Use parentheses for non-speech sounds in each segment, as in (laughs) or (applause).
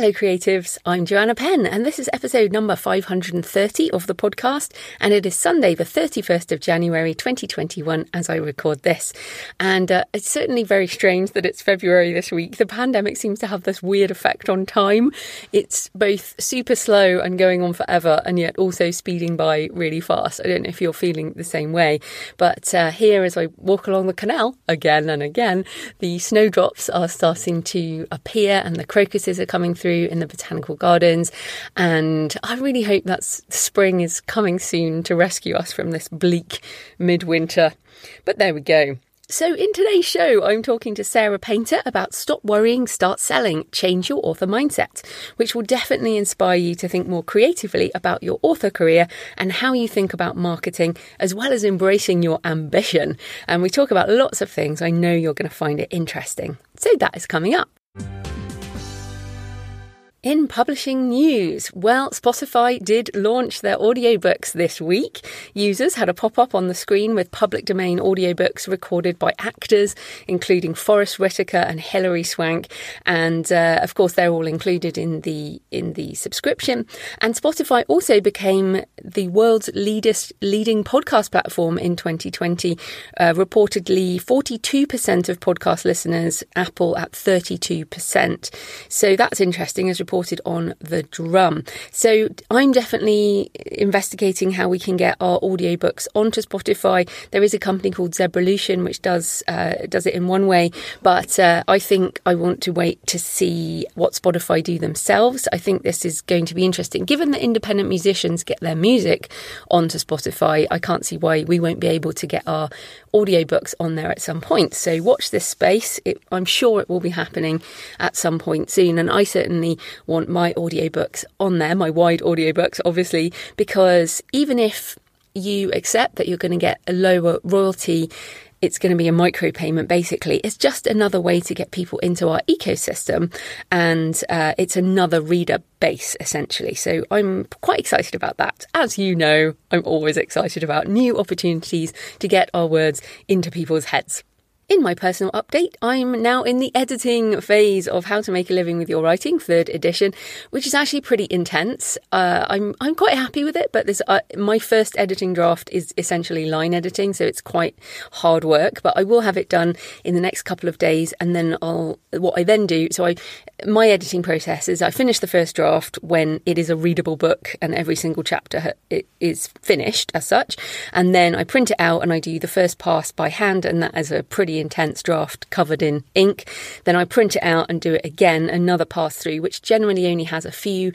Hello, creatives. I'm Joanna Penn, and this is episode number 530 of the podcast. And it is Sunday, the 31st of January 2021, as I record this. And uh, it's certainly very strange that it's February this week. The pandemic seems to have this weird effect on time. It's both super slow and going on forever, and yet also speeding by really fast. I don't know if you're feeling the same way, but uh, here as I walk along the canal again and again, the snowdrops are starting to appear and the crocuses are coming through in the botanical gardens. And I really hope that spring is coming soon to rescue us from this bleak midwinter. But there we go. So, in today's show, I'm talking to Sarah Painter about Stop Worrying, Start Selling, Change Your Author Mindset, which will definitely inspire you to think more creatively about your author career and how you think about marketing, as well as embracing your ambition. And we talk about lots of things. I know you're going to find it interesting. So, that is coming up. In publishing news, well, Spotify did launch their audiobooks this week. Users had a pop up on the screen with public domain audiobooks recorded by actors, including Forest Whitaker and Hilary Swank, and uh, of course they're all included in the in the subscription. And Spotify also became the world's leadest, leading podcast platform in 2020. Uh, reportedly, 42% of podcast listeners, Apple at 32%. So that's interesting as reported on the drum. So I'm definitely investigating how we can get our audiobooks onto Spotify. There is a company called Zebralution which does uh, does it in one way, but uh, I think I want to wait to see what Spotify do themselves. I think this is going to be interesting. Given that independent musicians get their music onto Spotify, I can't see why we won't be able to get our audiobooks on there at some point. So watch this space. It, I'm sure it will be happening at some point soon. And I certainly want my audiobooks on there, my wide audiobooks, obviously, because even if you accept that you're going to get a lower royalty it's going to be a micro payment basically. It's just another way to get people into our ecosystem and uh, it's another reader base essentially. So I'm quite excited about that. As you know, I'm always excited about new opportunities to get our words into people's heads. In my personal update, I'm now in the editing phase of How to Make a Living with Your Writing, third edition, which is actually pretty intense. Uh, I'm I'm quite happy with it, but this uh, my first editing draft is essentially line editing, so it's quite hard work. But I will have it done in the next couple of days, and then I'll what I then do. So I my editing process is I finish the first draft when it is a readable book and every single chapter is finished as such, and then I print it out and I do the first pass by hand, and that is a pretty intense draft covered in ink. Then I print it out and do it again, another pass through, which generally only has a few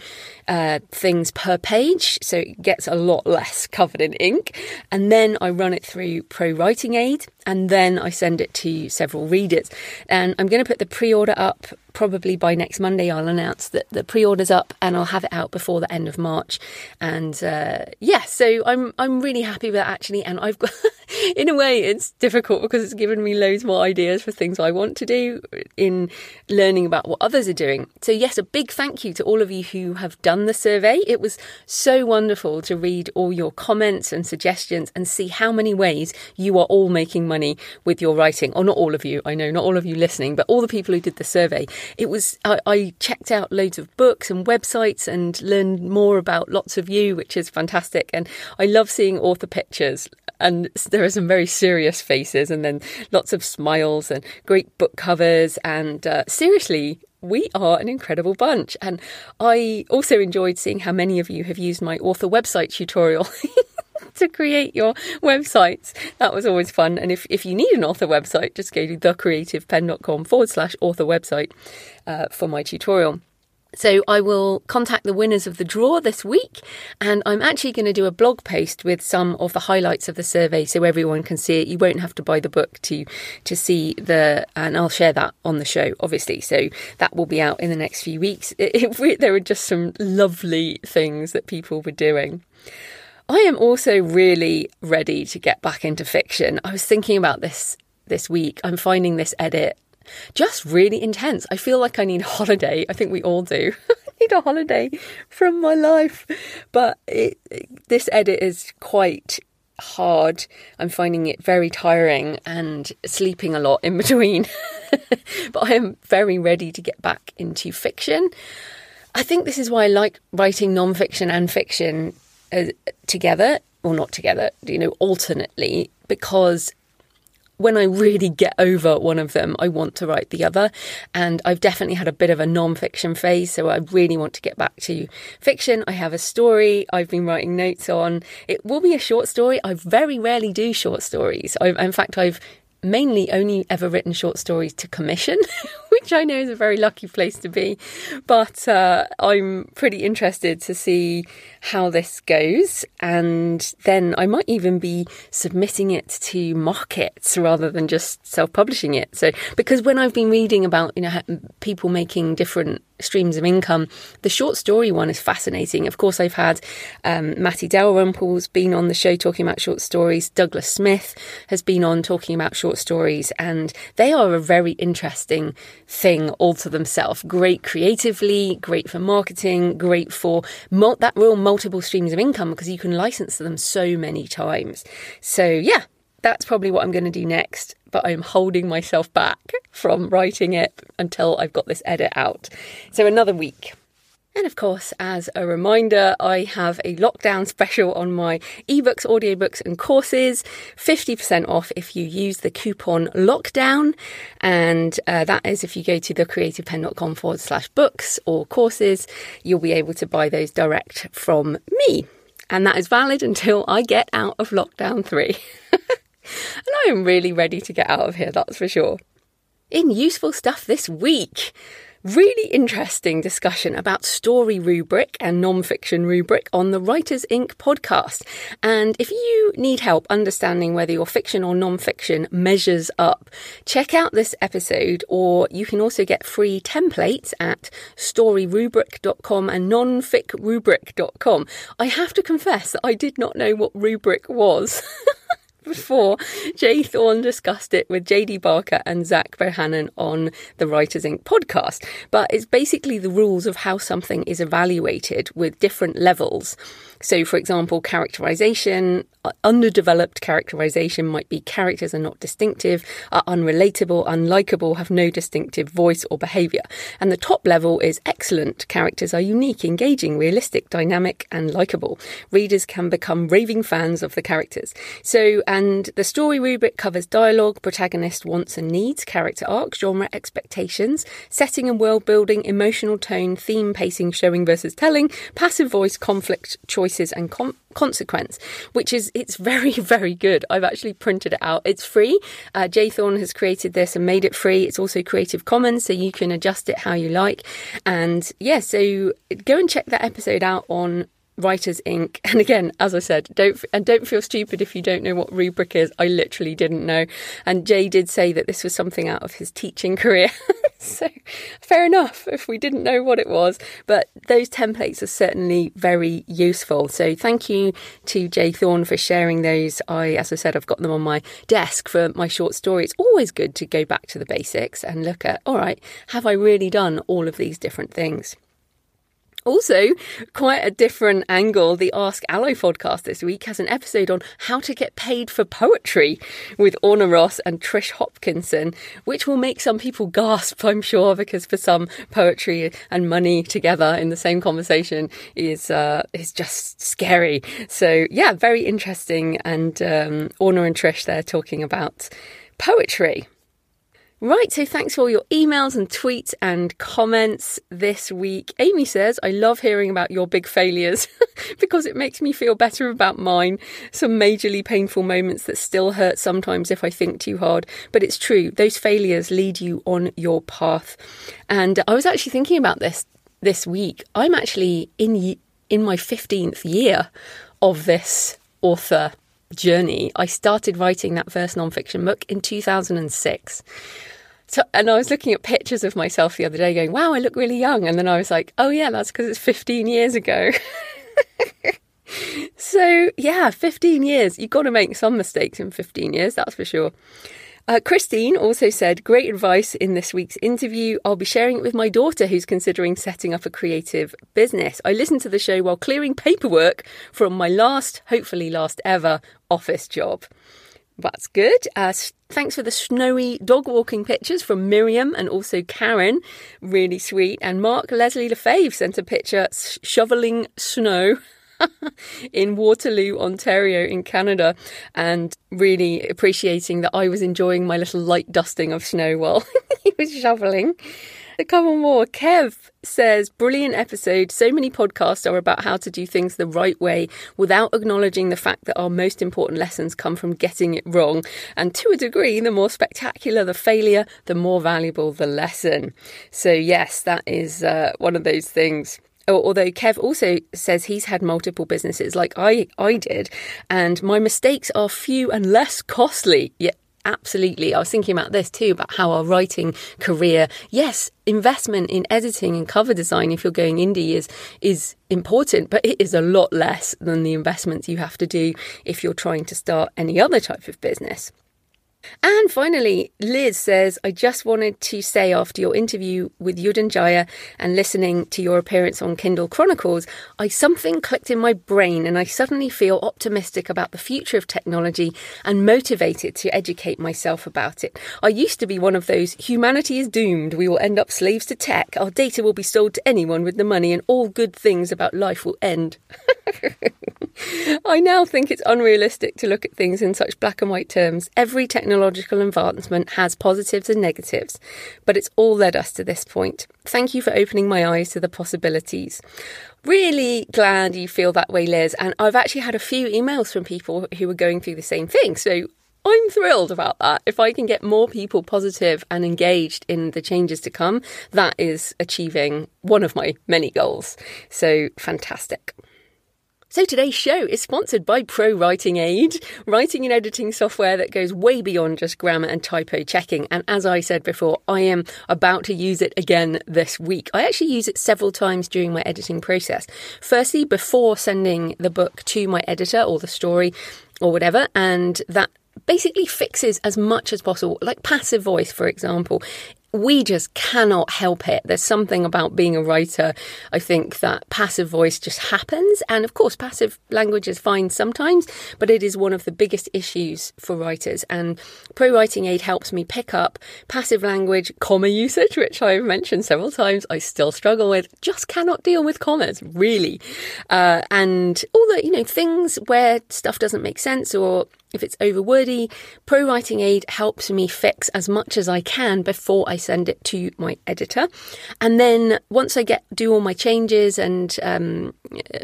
uh, things per page, so it gets a lot less covered in ink. And then I run it through Pro Writing Aid, and then I send it to several readers. And I'm going to put the pre order up probably by next Monday. I'll announce that the pre order's up and I'll have it out before the end of March. And uh, yeah, so I'm I'm really happy with that actually. And I've got, (laughs) in a way, it's difficult because it's given me loads more ideas for things I want to do in learning about what others are doing. So, yes, a big thank you to all of you who have done the survey. It was so wonderful to read all your comments and suggestions and see how many ways you are all making money with your writing. Or not all of you, I know, not all of you listening, but all the people who did the survey it was I, I, checked out loads of books and websites and learned more about lots of you, which is fantastic. And I love seeing author pictures. And there are some very serious faces, and then lots of smiles and great book covers. And uh, seriously, we are an incredible bunch. And I also enjoyed seeing how many of you have used my author website tutorial. (laughs) (laughs) to create your websites. That was always fun. And if, if you need an author website, just go to thecreativepenn.com forward slash author website uh, for my tutorial. So I will contact the winners of the draw this week, and I'm actually going to do a blog post with some of the highlights of the survey, so everyone can see it. You won't have to buy the book to to see the, and I'll share that on the show, obviously. So that will be out in the next few weeks. (laughs) It, it, there were just some lovely things that people were doing. I am also really ready to get back into fiction. I was thinking about this this week. I'm finding this edit just really intense. I feel like I need a holiday. I think we all do. (laughs) I need a holiday from my life. But it, this edit is quite hard. I'm finding it very tiring and sleeping a lot in between. (laughs) but I am very ready to get back into fiction. I think this is why I like writing non-fiction and fiction uh, together, or not together, you know, alternately, because when I really get over one of them, I want to write the other. And I've definitely had a bit of a non fiction phase, so I really want to get back to fiction. I have a story I've been writing notes on. It will be a short story. I very rarely do short stories. I, in fact, I've mainly only ever written short stories to commission, (laughs) which I know is a very lucky place to be. But uh, I'm pretty interested to see how this goes. And then I might even be submitting it to markets rather than just self publishing it. So, because when I've been reading about, you know, people making different streams of income. The short story one is fascinating. Of course, I've had um, Matty Dalrymple's been on the show talking about short stories. Douglas Smith has been on talking about short stories, and they are a very interesting thing all to themselves. Great creatively, great for marketing, great for mul- that real multiple streams of income because you can license them so many times. So, yeah, that's probably what I'm going to do next, but I'm holding myself back from writing it until I've got this edit out. So, another week. And of course, as a reminder, I have a lockdown special on my ebooks, audiobooks, and courses 50% off if you use the coupon lockdown. And uh, that is if you go to thecreativepenn.com forward slash books or courses, you'll be able to buy those direct from me. And that is valid until I get out of lockdown three. (laughs) And I am really ready to get out of here, that's for sure. In useful stuff this week, really interesting discussion about story rubric and non-fiction rubric on the Writers Inc podcast. And if you need help understanding whether your fiction or non-fiction measures up, check out this episode or you can also get free templates at storyrubric.com and nonficrubric.com. I have to confess that I did not know what rubric was. (laughs) before, J Thorn discussed it with JD Barker and Zach Bohannon on the Writers Inc. podcast. But it's basically the rules of how something is evaluated with different levels. So, for example, characterization, uh, underdeveloped characterization might be characters are not distinctive, are unrelatable, unlikable, have no distinctive voice or behavior. And the top level is excellent. Characters are unique, engaging, realistic, dynamic, and likable. Readers can become raving fans of the characters. So, and the story rubric covers dialogue, protagonist wants and needs, character arc, genre expectations, setting and world building, emotional tone, theme, pacing, showing versus telling, passive voice, conflict, choice and com- consequence, which is it's very (laughs) very good. I've actually printed it out. It's free. Uh, J Thorn has created this and made it free. It's also Creative Commons, so you can adjust it how you like. And yeah, so go and check that episode out on Writers Inc. (laughs) And again, as I said, don't and don't feel stupid if you don't know what rubric is. I literally didn't know. And Jay did say that this was something out of his teaching (laughs) career. so fair enough if we didn't know what it was. But those templates are certainly very useful. So thank you to J Thorn for sharing those. I, as I said, I've got them on my desk for my short story. It's always good to go back to the basics and look at, all right, have I really done all of these different things? Also, quite a different angle. The Ask ALLi podcast this week has an episode on how to get paid for poetry with Orna Ross and Trish Hopkinson, which will make some people gasp, I'm sure, because for some, poetry and money together in the same conversation is uh, is just scary. So, yeah, very interesting. And um, Orna and Trish, they're talking about poetry. Right, so thanks for all your emails and tweets and comments this week. Amy says, I love hearing about your big failures (laughs) because it makes me feel better about mine. Some majorly painful moments that still hurt sometimes if I think too hard. But it's true, those failures lead you on your path. And I was actually thinking about this this week, I'm actually in in my 15th year of this author journey. I started writing that first nonfiction book in 2006. So, and I was looking at pictures of myself the other day going, wow, I look really young. And then I was like, oh, yeah, that's because it's 15 years ago. (laughs) so, yeah, 15 years. You've got to make some mistakes in 15 years, that's for sure. Uh, Christine also said, Great advice in this week's interview. I'll be sharing it with my daughter who's considering setting up a creative business. I listened to the show while clearing paperwork from my last, hopefully last ever, office job. That's good. Uh, thanks for the snowy dog walking pictures from Miriam and also Karen. Really sweet. And Mark Leslie Lefebvre sent a picture shoveling snow (laughs) (laughs) in Waterloo, Ontario, in Canada, and really appreciating that I was enjoying my little light dusting of snow while (laughs) he was shoveling. A couple more. Kev says, brilliant episode. So many podcasts are about how to do things the right way without acknowledging the fact that our most important lessons come from getting it wrong. And to a degree, the more spectacular the failure, the more valuable the lesson. So, yes, that is uh, one of those things although Kev also says he's had multiple businesses like I, I did, and my mistakes are few and less costly. Yeah, absolutely. I was thinking about this too, about how our writing career, yes, investment in editing and cover design, if you're going indie, is is important, but it is a lot less than the investments you have to do if you're trying to start any other type of business. And finally, Liz says, I just wanted to say after your interview with Yudhanjaya and listening to your appearance on Kindle Chronicles, I something clicked in my brain and I suddenly feel optimistic about the future of technology and motivated to educate myself about it. I used to be one of those humanity is doomed, we will end up slaves to tech, our data will be sold to anyone with the money and all good things about life will end. (laughs) (laughs) I now think it's unrealistic to look at things in such black and white terms. Every technological advancement has positives and negatives, but it's all led us to this point. Thank you for opening my eyes to the possibilities. Really glad you feel that way, Liz. And I've actually had a few emails from people who are going through the same thing. So I'm thrilled about that. If I can get more people positive and engaged in the changes to come, that is achieving one of my many goals. So fantastic. So today's show is sponsored by Pro Writing Aid, writing and editing software that goes way beyond just grammar and typo checking. And as I said before, I am about to use it again this week. I actually use it several times during my editing process. Firstly, before sending the book to my editor or the story or whatever, and that basically fixes as much as possible, like passive voice, for example we just cannot help it. There's something about being a writer. I think that passive voice just happens. And of course, passive language is fine sometimes, but it is one of the biggest issues for writers. And Pro Writing Aid helps me pick up passive language, comma usage, which I've mentioned several times. I still struggle with, just cannot deal with commas, really. Uh, and all the, you know, things where stuff doesn't make sense or if it's over wordy, Pro Writing Aid helps me fix as much as I can before I send it to my editor. And then once I get do all my changes and um,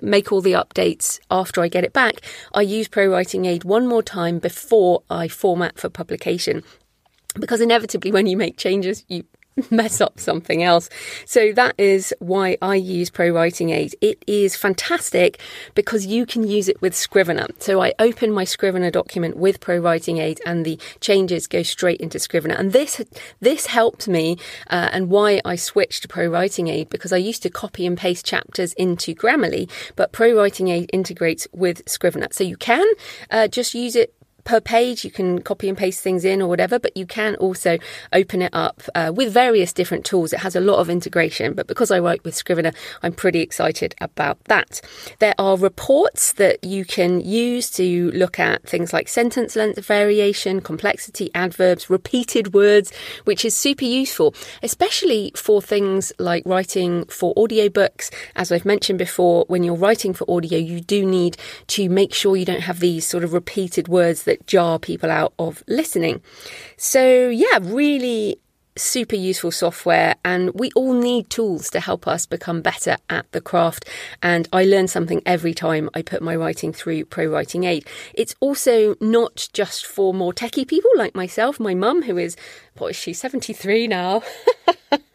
make all the updates after I get it back, I use Pro Writing Aid one more time before I format for publication because inevitably when you make changes you (laughs) mess up something else. So that is why I use Pro Writing Aid. It is fantastic because you can use it with Scrivener. So I open my Scrivener document with Pro Writing Aid and the changes go straight into Scrivener. And this this helped me uh, and why I switched to Pro Writing Aid because I used to copy and paste chapters into Grammarly, but Pro Writing Aid integrates with Scrivener. So you can uh, just use it per page. You can copy and paste things in or whatever, but you can also open it up uh, with various different tools. It has a lot of integration, but because I work with Scrivener, I'm pretty excited about that. There are reports that you can use to look at things like sentence length variation, complexity, adverbs, repeated words, which is super useful, especially for things like writing for audiobooks. As I've mentioned before, when you're writing for audio, you do need to make sure you don't have these sort of repeated words that jar people out of listening. So, yeah, really super useful software and we all need tools to help us become better at the craft and I learn something every time I put my writing through Pro Writing Aid. It's also not just for more techie people like myself, my mum who is what is she 73 now. (laughs)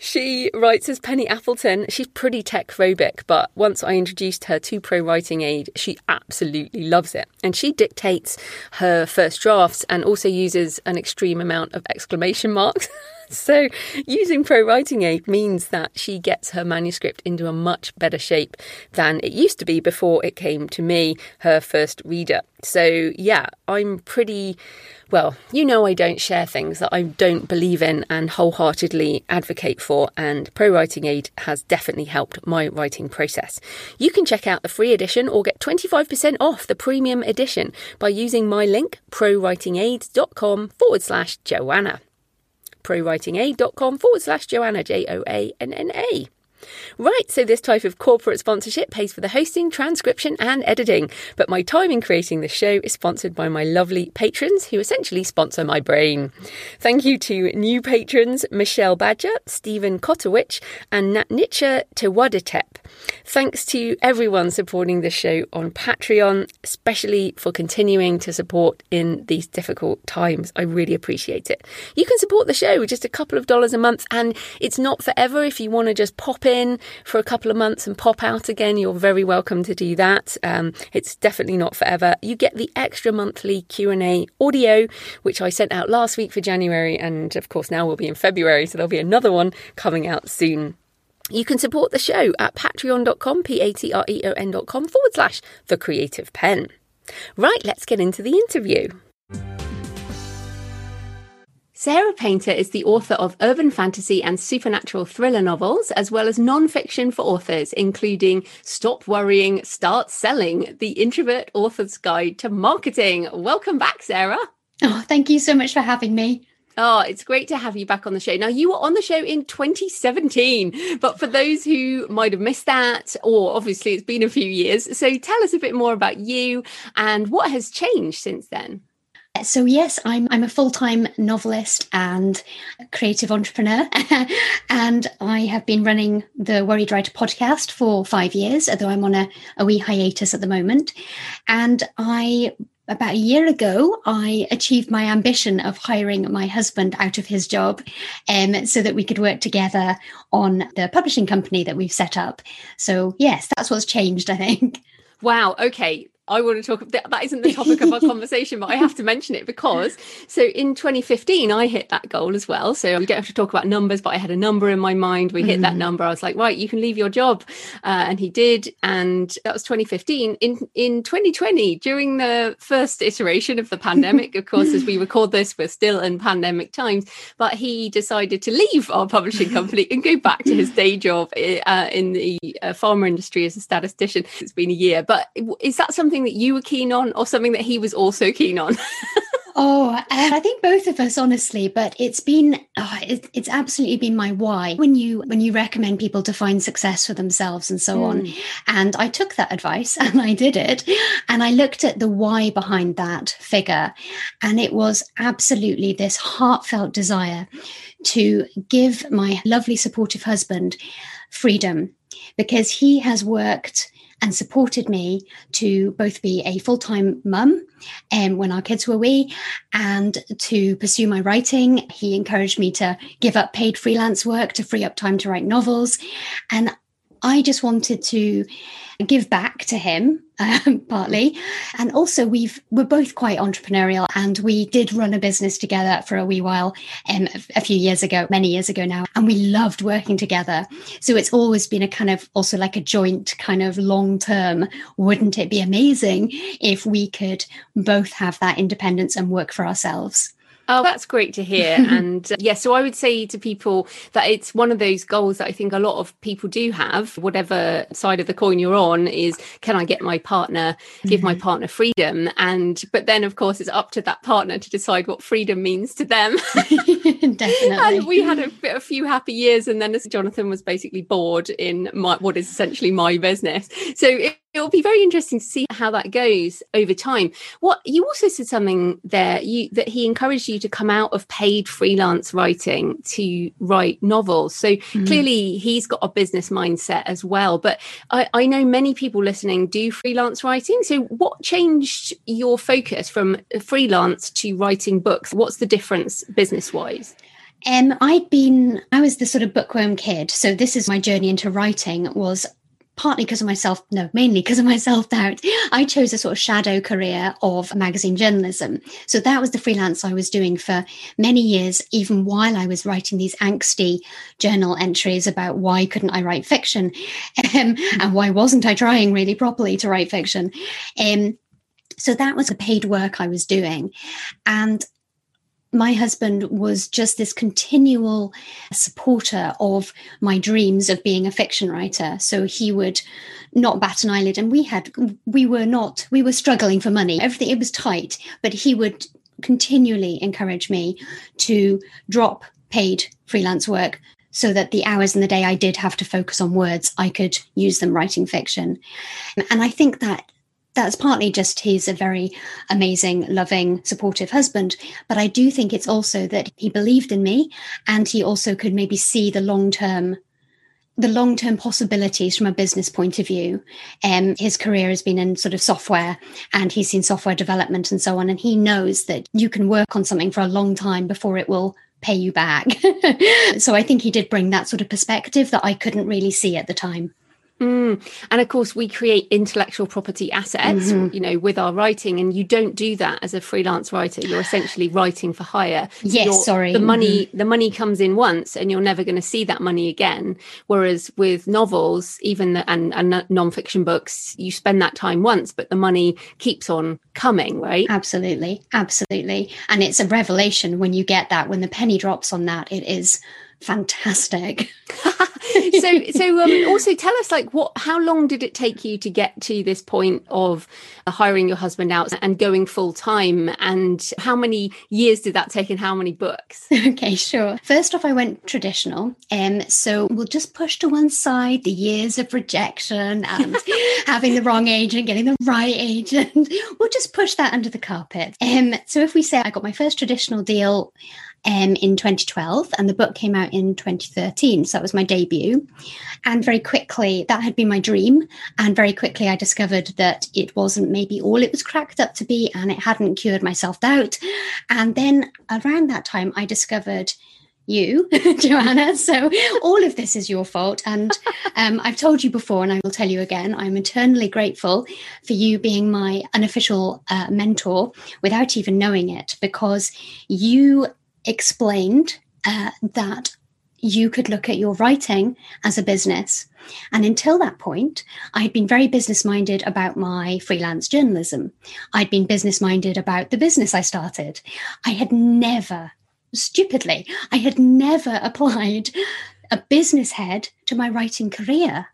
she writes as Penny Appleton. She's pretty tech phobic, but once I introduced her to Pro Writing Aid, she absolutely loves it. And she dictates her first drafts and also uses an extreme amount of exclamation marks. (laughs) (laughs) so, using Pro Writing Aid means that she gets her manuscript into a much better shape than it used to be before it came to me, her first reader. So, yeah, I'm pretty well, you know, I don't share things that I don't believe in and wholeheartedly advocate for, and Pro Writing Aid has definitely helped my writing process. You can check out the free edition or get 25% off the premium edition by using my link, prowritingaid.com forward slash Joanna prowritingaid.com forward slash Joanna, J O A N N A. Right, so this type of corporate sponsorship pays for the hosting, transcription, and editing. But my time in creating the show is sponsored by my lovely patrons who essentially sponsor my brain. Thank you to new patrons Michelle Badger, Stephen Kotowicz, and Natnicha Tewadatep. Thanks to everyone supporting the show on Patreon, especially for continuing to support in these difficult times. I really appreciate it. You can support the show with just a couple of dollars a month, and it's not forever if you want to just pop in for a couple of months and pop out again, you're very welcome to do that. Um, it's definitely not forever. You get the extra monthly Q&A audio, which I sent out last week for January. And of course, now we'll be in February. So there'll be another one coming out soon. You can support the show at patreon.com, P-A-T-R-E-O-N.com forward slash the creative Penn. Right, let's get into the interview. Sarah Painter is the author of urban fantasy and supernatural thriller novels, as well as non-fiction for authors, including Stop Worrying, Start Selling, The Introvert Author's Guide to Marketing. Welcome back, Sarah. Oh, thank you so much for having me. Oh, it's great to have you back on the show. Now, you were on the show in 2017, but for those who might have missed that, or obviously it's been a few years, so tell us a bit more about you and what has changed since then. So yes, I'm I'm a full-time novelist and creative entrepreneur, (laughs) and I have been running the Worried Writer podcast for five years, although I'm on a, a wee hiatus at the moment. And I about a year ago, I achieved my ambition of hiring my husband out of his job um, so that we could work together on the publishing company that we've set up. So, yes, that's what's changed, I think. (laughs) Wow. Okay. I want to talk. That isn't the topic of our conversation, but I have to mention it because so in 2015 I hit that goal as well. So we don't have to talk about numbers, but I had a number in my mind. We hit mm-hmm. that number. I was like, right, you can leave your job, uh, and he did, and that was 2015. In in 2020, during the first iteration of the pandemic, of course, as we (laughs) record this, we're still in pandemic times. But he decided to leave our publishing company and go back to his day job uh, in the uh, pharma industry as a statistician. It's been a year, but is that something? Something that you were keen on or something that he was also keen on? (laughs) Oh, I think both of us, honestly. But it's been, oh, it, it's absolutely been my why. When you when you recommend people to find success for themselves and so mm. on, and I took that advice (laughs) and I did it, and I looked at the why behind that figure, and it was absolutely this heartfelt desire to give my lovely supportive husband freedom because he has worked and supported me to both be a full time mum um, when our kids were wee and to pursue my writing. He encouraged me to give up paid freelance work to free up time to write novels. And I just wanted to give back to him (laughs) um, partly. And also we've we're both quite entrepreneurial and we did run a business together for a wee while um, a few years ago many years ago now and we loved working together. So it's always been a kind of also like a joint kind of long term. Wouldn't it be amazing if we could both have that independence and work for ourselves Oh, that's great to hear. (laughs) and uh, yeah, so I would say to people that it's one of those goals that I think a lot of people do have, whatever side of the coin you're on, is can I get my partner, give mm-hmm. my partner freedom? And, but then of course it's up to that partner to decide what freedom means to them. (laughs) (laughs) Definitely. and we had a, a, few happy years. And then as Jonathan was basically bored in my, what is essentially my business. So it, it'll be very interesting to see how that goes over time. What you also said something there you that he encouraged you to come out of paid freelance writing to write novels. So mm. clearly he's got a business mindset as well. But I, I know many people listening do freelance writing. So what changed your focus from freelance to writing books? What's the difference business wise? Um, I'd been, I was the sort of bookworm kid. So this is my journey into writing was partly because of myself, no, mainly because of my self doubt, I chose a sort of shadow career of magazine journalism. So that was the freelance I was doing for many years, even while I was writing these angsty journal entries about why couldn't I write fiction (laughs) um, and why wasn't I trying really properly to write fiction. Um, so that was the paid work I was doing. And my husband was just this continual supporter of my dreams of being a fiction writer. So he would not bat an eyelid. And we had, we were not, we were struggling for money. Everything, it was tight, but he would continually encourage me to drop paid freelance work so that the hours in the day I did have to focus on words, I could use them writing fiction. And I think that that's partly just he's a very amazing, loving, supportive husband. But I do think it's also that he believed in me and he also could maybe see the long term the long term possibilities from a business point of view. Um, his career has been in sort of software and he's seen software development and so on. And he knows that you can work on something for a long time before it will pay you back. (laughs) so I think he did bring that sort of perspective that I couldn't really see at the time. Mm. And of course, we create intellectual property assets, mm-hmm. you know, with our writing, and you don't do that as a freelance writer. You're essentially writing for hire. So yes, sorry. The money, mm-hmm. the money comes in once, and you're never going to see that money again. Whereas with novels, even the, and, and nonfiction books, you spend that time once, but the money keeps on coming, right? Absolutely, absolutely. And it's a revelation when you get that. When the penny drops on that, it is fantastic. (laughs) so so um, (laughs) also tell us like what how long did it take you to get to this point of uh, hiring your husband out and going full time? And how many years did that take and how many books? (laughs) Okay sure. First off i went traditional. Um so we'll just push to one side the years of rejection and having the wrong agent getting the right agent we'll just push that under the carpet. Um so if we say i got my first traditional deal um, in 2012, and the book came out in 2013. So that was my debut. And very quickly, that had been my dream. And very quickly, I discovered that it wasn't maybe all it was cracked up to be, and it hadn't cured my self doubt. And then around that time, I discovered you, (laughs) Joanna. So all of this is your fault. And um, I've told you before, and I will tell you again, I'm eternally grateful for you being my unofficial uh, mentor without even knowing it, because you explained uh, that you could look at your writing as a business. And until that point, I'd been very business minded about my freelance journalism. I'd been business minded about the business I started. I had never, stupidly, I had never (laughs) applied a business head to my writing career.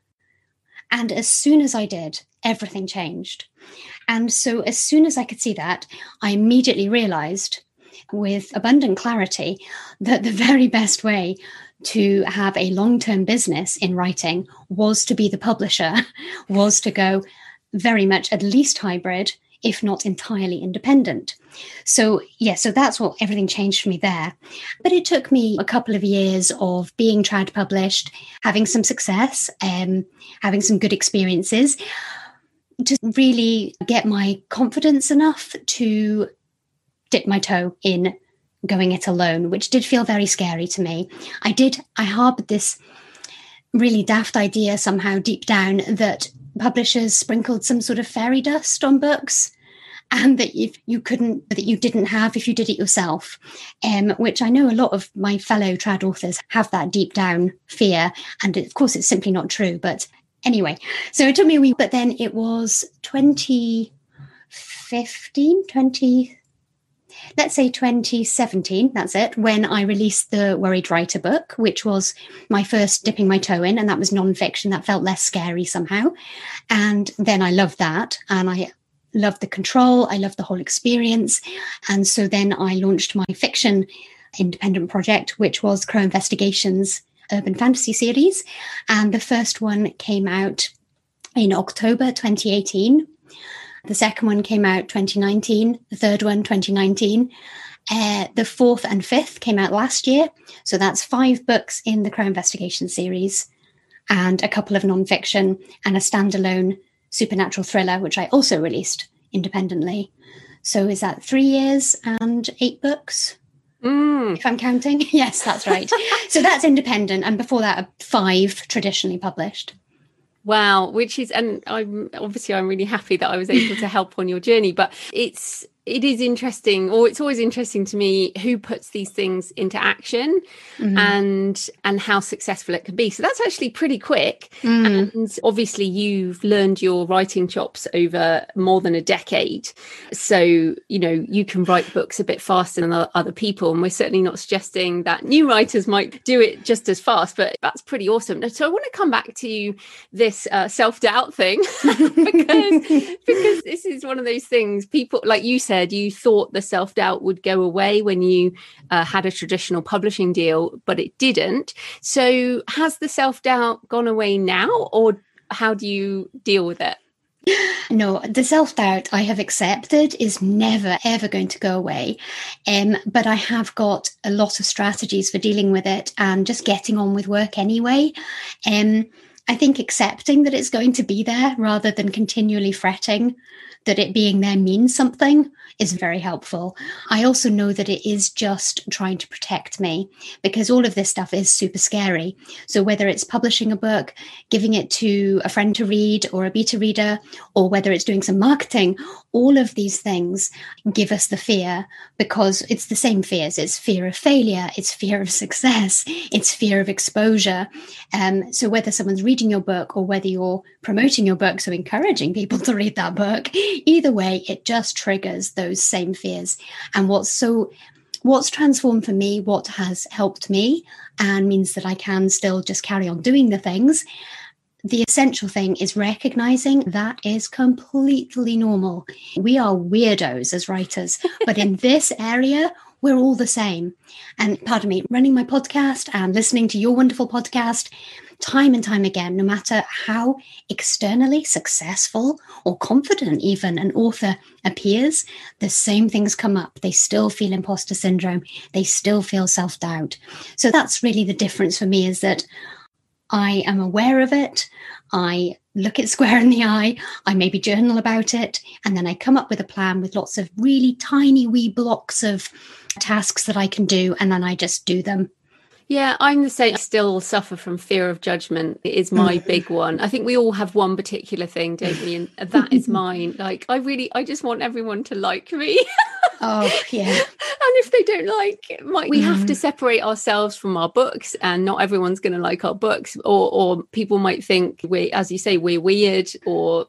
And as soon as I did, everything changed. And so, as soon as I could see that, I immediately realized with abundant clarity that the very best way to have a long term business in writing was to be the publisher, (laughs) was to go very much at least hybrid, if not entirely independent. So, yeah, so that's what everything changed for me there. But it took me a couple of years of being trad published, having some success, um, having some good experiences to really get my confidence enough to dip my toe in going it alone, which did feel very scary to me. I did, I harbored this really daft idea somehow deep down that publishers sprinkled some sort of fairy dust on books and that if you couldn't that you didn't have if you did it yourself um, which i know a lot of my fellow trad authors have that deep down fear and of course it's simply not true but anyway so it took me a week but then it was 2015 20 let's say 2017, that's it, when I released the Worried Writer book, which was my first dipping my toe in, and that was nonfiction. That felt less scary somehow. And then I loved that. And I loved the control, I loved the whole experience. And so then I launched my fiction independent project, which was Crow Investigations urban fantasy series. And the first one came out in October 2018 the second one came out 2019. The third one 2019. Uh, the fourth and fifth came out last year. So that's five books in the Crow Investigation series and a couple of nonfiction and a standalone supernatural thriller, which I also released independently. So is that three years and eight books? Mm. If I'm counting, (laughs) yes, that's right. (laughs) so that's independent, and before that, five traditionally published. Wow, which is, and I'm obviously I'm really happy that I was able to help on your journey. But it's it is interesting or it's always interesting to me who puts these things into action mm-hmm. and and how successful it can be. So that's actually pretty quick. Mm. and obviously you've learned your writing chops over more than a decade. So you know you can write books a bit faster than other people. And we're certainly not suggesting that new writers might do it just as fast but that's pretty awesome. So i want to come back to this uh, self-doubt thing. (laughs) Because because this is one of those things people like you said said you thought the self doubt would go away when you uh, had a traditional publishing deal, but it didn't. So, has the self doubt gone away now, or how do you deal with it? No, the self doubt I have accepted is never ever going to go away. Um, but I have got a lot of strategies for dealing with it and just getting on with work anyway. Um, I think accepting that it's going to be there rather than continually fretting that it being there means something is very helpful. I also know that it is just trying to protect me because all of this stuff is super scary. So, whether it's publishing a book, giving it to a friend to read or a beta reader, or whether it's doing some marketing, all of these things give us the fear because it's the same fears it's fear of failure, it's fear of success, it's fear of exposure. Um, so, whether someone's reading your book or whether you're promoting your book, so encouraging people (laughs) to read that book, either way, it just triggers those same fears. And what's so what's transformed for me, what has helped me, and means that I can still just carry on doing the things. The essential thing is recognizing that is completely normal. We are weirdos as writers, but in (laughs) this area, we're all the same. And pardon me, running my podcast and listening to your wonderful podcast, time and time again, no matter how externally successful or confident even an author appears, the same things come up. They still feel imposter syndrome, they still feel self doubt. So that's really the difference for me is that I am aware of it. I look it square in the eye. I maybe journal about it. And then I come up with a plan with lots of really tiny wee blocks of tasks that I can do. And then I just do them yeah, I'm the same. I still suffer from fear of judgment. It is my (laughs) big one. I think we all have one particular thing, don't we? And that is (laughs) mine. Like, I really, I just want everyone to like me. oh, yeah. (laughs) and if they don't like my, we mm. have to mm. separate ourselves from our books, and not everyone's going to like our books, or or people might think we, as you say, we're weird, or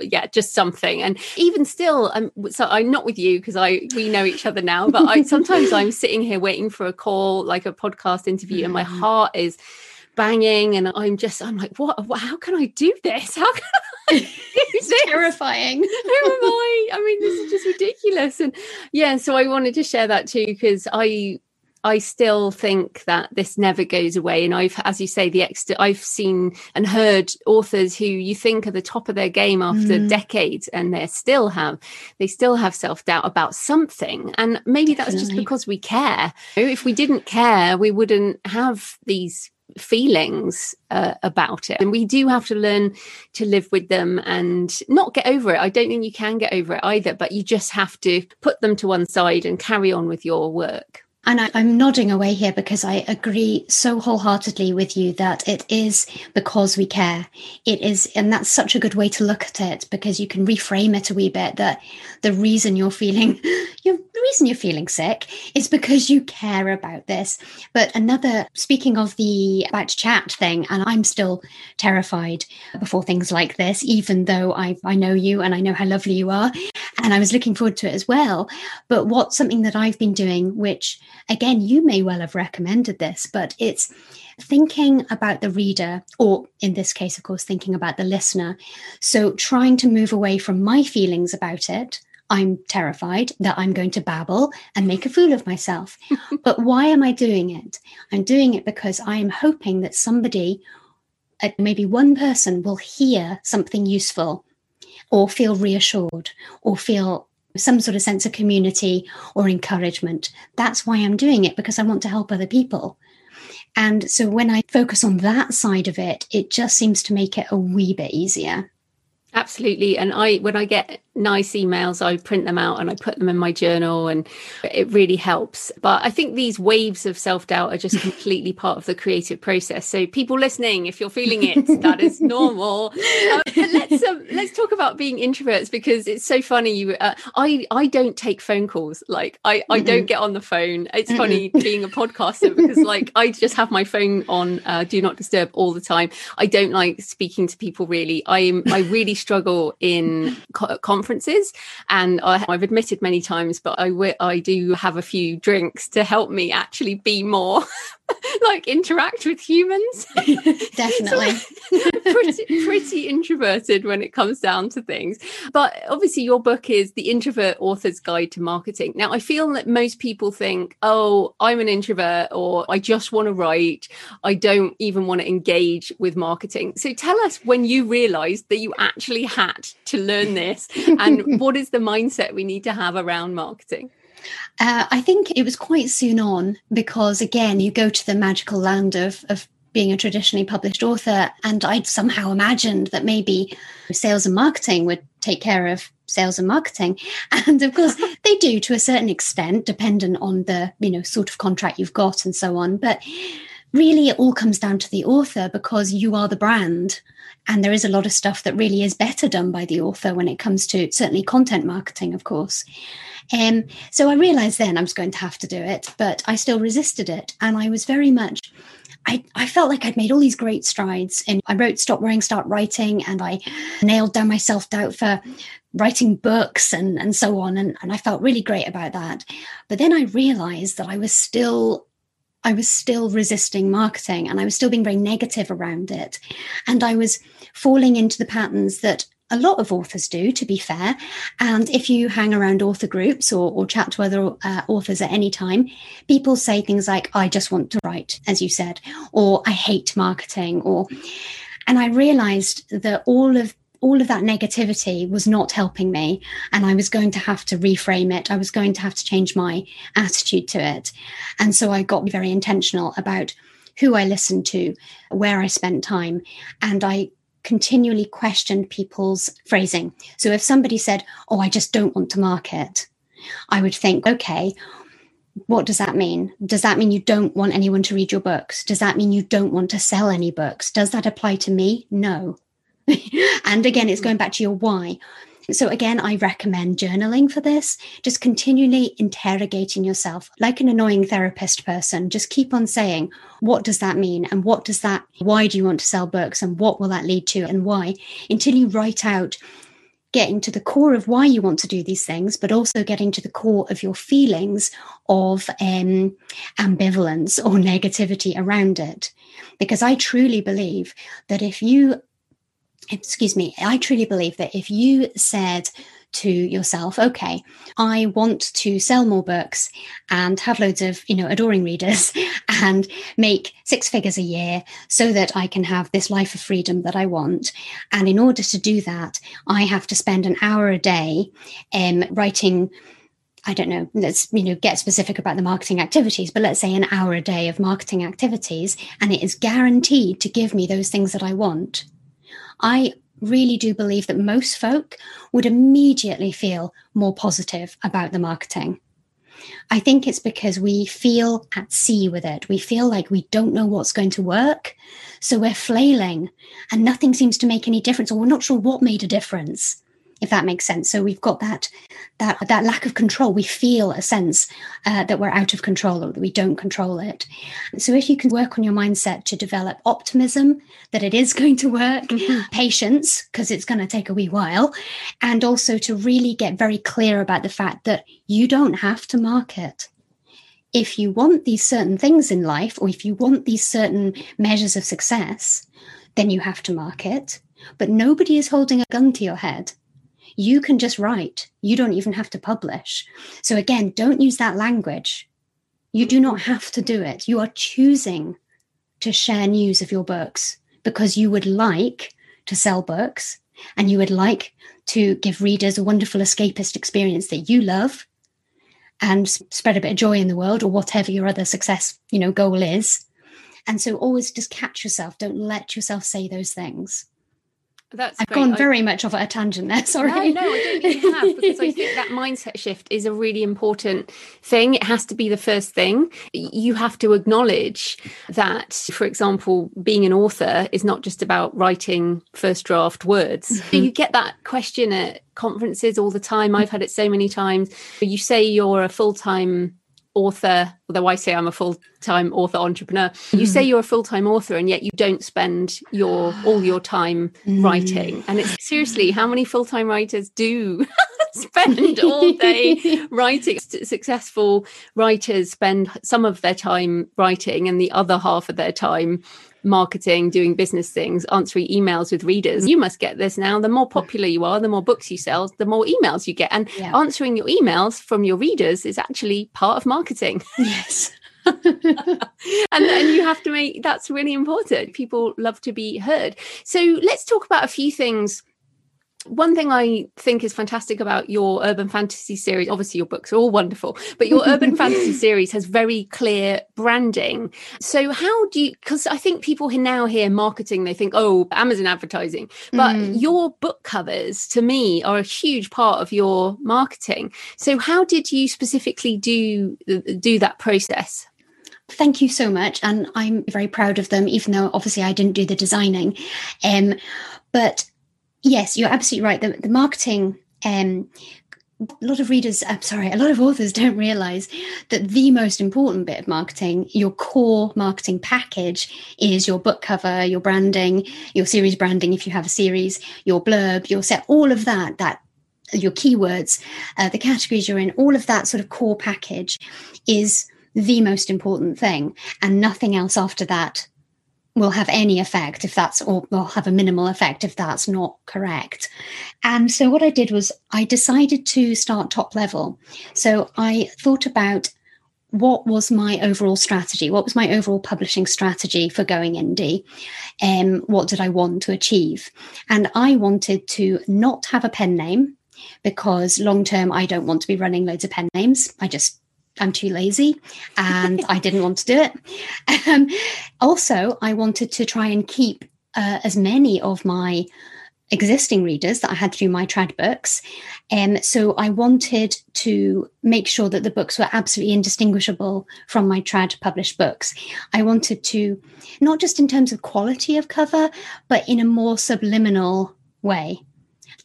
yeah just something. And even still i'm so i'm not with you because i we know each other now but i (laughs) sometimes i'm sitting here waiting for a call like a podcast interview and my mm. heart is banging and i'm just i'm like what how can i do this? How can I (laughs) it's (laughs) terrifying. Who am i? I mean this is just ridiculous. And yeah so i wanted to share that too because i I still think that this never goes away. And I've, as you say, the extra, I've seen and heard authors who you think are the top of their game after mm. decades and they still have, they still have self doubt about something. And maybe Definitely. that's just because we care. If we didn't care, we wouldn't have these feelings uh, about it and we do have to learn to live with them and not get over it i don't think you can get over it either but you just have to put them to one side and carry on with your work and I, am nodding away here because I agree so wholeheartedly with you that it is because we care. It is, and that's such a good way to look at it because you can reframe it a wee bit that the reason you're feeling, (laughs) you're, the reason you're feeling sick is because you care about this. But another, speaking of the about chat thing, and I'm still terrified before things like this, even though I, I know you and I know how lovely you are. And I was looking forward to it as well. But what's something that I've been doing, which again, you may well have recommended this, but it's thinking about the reader, or in this case, of course, thinking about the listener. So trying to move away from my feelings about it. I'm terrified that I'm going to babble and make a fool of myself. (laughs) but why am I doing it? I'm doing it because I am hoping that somebody, uh, maybe one person, will hear something useful or feel reassured or feel some sort of sense of community or encouragement. That's why I'm doing it because I want to help other people. And so when I focus on that side of it, it just seems to make it a wee bit easier. Absolutely. And I, when I get nice emails, I print them out and I put them in my journal, and it really helps. But I think these waves of self doubt are just completely part of the creative process. So, people listening, if you're feeling it, that is (laughs) normal. Uh, let's um, let's talk about being introverts because it's so funny. You, uh, I I don't take phone calls. Like I I mm-hmm. don't get on the phone. It's mm-hmm. funny being a podcaster because like I just have my phone on uh, do not disturb all the time. I don't like speaking to people really. I'm I really struggle in co- conferences, and I, have admitted many times, but I, I do have a few drinks to help me actually be more (laughs) (laughs) like interact with humans. (laughs) Definitely. so, (laughs) pretty, pretty introverted when it comes down to things. But obviously, your book is The Introvert Author's Guide to Marketing. Now, I feel that most people think, oh, I'm an introvert, or I just want to write. I don't even want to engage with marketing. So tell us when you realized that you actually had to learn this and what is the mindset we need to have around marketing? Uh, I think it was quite soon on because, again, you go to the magical land of, of being a traditionally published author, and I'd somehow imagined that maybe sales and marketing would take care of sales and marketing. (laughs) And of course (laughs) they do to a certain extent dependent on the you know sort of contract you've got and so on. But really it all comes down to the author because you are the brand and there is a lot of stuff that really is better done by the author when it comes to certainly content marketing of course um, so I realized then I was going to have to do it, but I still resisted it. And I was very much, I, I felt like I'd made all these great strides. And I wrote Stop Worrying, Start Writing, and I nailed down my self doubt for writing books and, and so on. And, and I felt really great about that. But then I realized that I was still I was still resisting marketing and I was still being very negative around it. And I was falling into the patterns that a lot of authors do, to be fair. And if you hang around author groups or, or chat to other uh, authors at any time, people say things like, I just want to write, as you said, or I hate marketing, or, and I realized that all of all of that negativity was not helping me and i was going to have to reframe it i was going to have to change my attitude to it and so i got very intentional about who i listened to where i spent time and i continually questioned people's phrasing. So if somebody said, Oh, I just don't want to market, I would think, okay, what does that mean? Does that mean you don't want anyone to read your books? Does that mean you don't want to sell any books? Does that apply to me? No. (laughs) and again, it's going back to your why. So, again, I recommend journaling for this, just continually interrogating yourself like an annoying therapist person. Just keep on saying, what does that mean? And what does that, why do you want to sell books? And what will that lead to? And why? Until you write out getting to the core of why you want to do these things, but also getting to the core of your feelings of um, ambivalence or negativity around it. Because I truly believe that if you excuse me, I truly believe that if you said to yourself, okay, I want to sell more books and have loads of, you know, adoring readers (laughs) and make six figures a year so that I can have this life of freedom that I want. And in order to do that, I have to spend an hour a day um, writing I don't know, let's, you know, get specific about the marketing activities, but let's say an hour a day of marketing activities, and it is guaranteed to give me those things that I want. I really do believe that most folk would immediately feel more positive about the marketing. I think it's because we feel at sea with it. We feel like we don't know what's going to work. So we're flailing and nothing seems to make any difference, or we're not sure what made a difference if that makes sense. So we've got that that that lack of control. We feel a sense uh, that we're out of control or that we don't control it. So if you can work on your mindset to develop optimism that it is (laughs) going to work, mm-hmm. patience because it's going to take a wee while, and also to really get very clear about the fact that you don't have to market. If you want these certain things in life, or if you want these certain measures of success, then you have to market. But nobody is holding a gun to your head you can just write. You don't even have to publish. So, again, don't use that language. You do not have to do it. You are choosing to share news of your books because you would like to sell books and you would like to give readers a wonderful escapist experience that you love and spread a bit of joy in the world or whatever your other success you know goal is and so always just catch yourself don't let yourself say those things That's I've great. gone very I, much off a tangent there. (laughs) Sorry. No, no, I don't think you have because I think that mindset shift is a really important thing. It has to be the first thing. You have to acknowledge that, for example, being an author is not just about writing first draft words. Mm-hmm. You get that question at conferences all the time. I've had it so many times. You say you're a full time author, although I say I'm a full time author entrepreneur, mm. you say mm-hmm. you're a full time author and yet you don't spend your all your time mm. writing. And it's seriously, how many full time writers do (laughs) spend all day (laughs) writing? Successful writers spend some of their time writing and the other half of their time marketing, doing business things, answering emails with readers. You must get this now. The more popular you are, the more books you sell, the more emails you get. And yeah. answering your emails from your readers is actually part of marketing. (laughs) Yes. and then you have to make that's really important. People love to be heard. So let's talk about a few things one thing I think is fantastic about your urban fantasy series, obviously your books are all wonderful, but your urban (laughs) fantasy series has very clear branding. So how do you, because I think people now hear marketing, they think, oh, Amazon advertising, but mm. your book covers to me are a huge part of your marketing. So how did you specifically do, do that process? Thank you so much. And I'm very proud of them, even though obviously I didn't do the designing. Um, but Yes, you're absolutely right. The, the marketing, um, a lot of readers, I'm sorry, a lot of authors don't realize that the most important bit of marketing, your core marketing package, is your book cover, your branding, your series branding, if you have a series, your blurb, your set, all of that, that your keywords, uh, the categories you're in, all of that sort of core package is the most important thing. And nothing else after that will have any effect if that's or will have a minimal effect if that's not correct. And so what i did was i decided to start top level. So i thought about what was my overall strategy what was my overall publishing strategy for going indie? And um, what did i want to achieve? And i wanted to not have a pen name because long term i don't want to be running loads of pen names. I just I'm too lazy and I didn't want to do it. Um, also, I wanted to try and keep uh, as many of my existing readers that I had through my trad books. Um, so I wanted to make sure that the books were absolutely indistinguishable from my trad published books. I wanted to, not just in terms of quality of cover, but in a more subliminal way.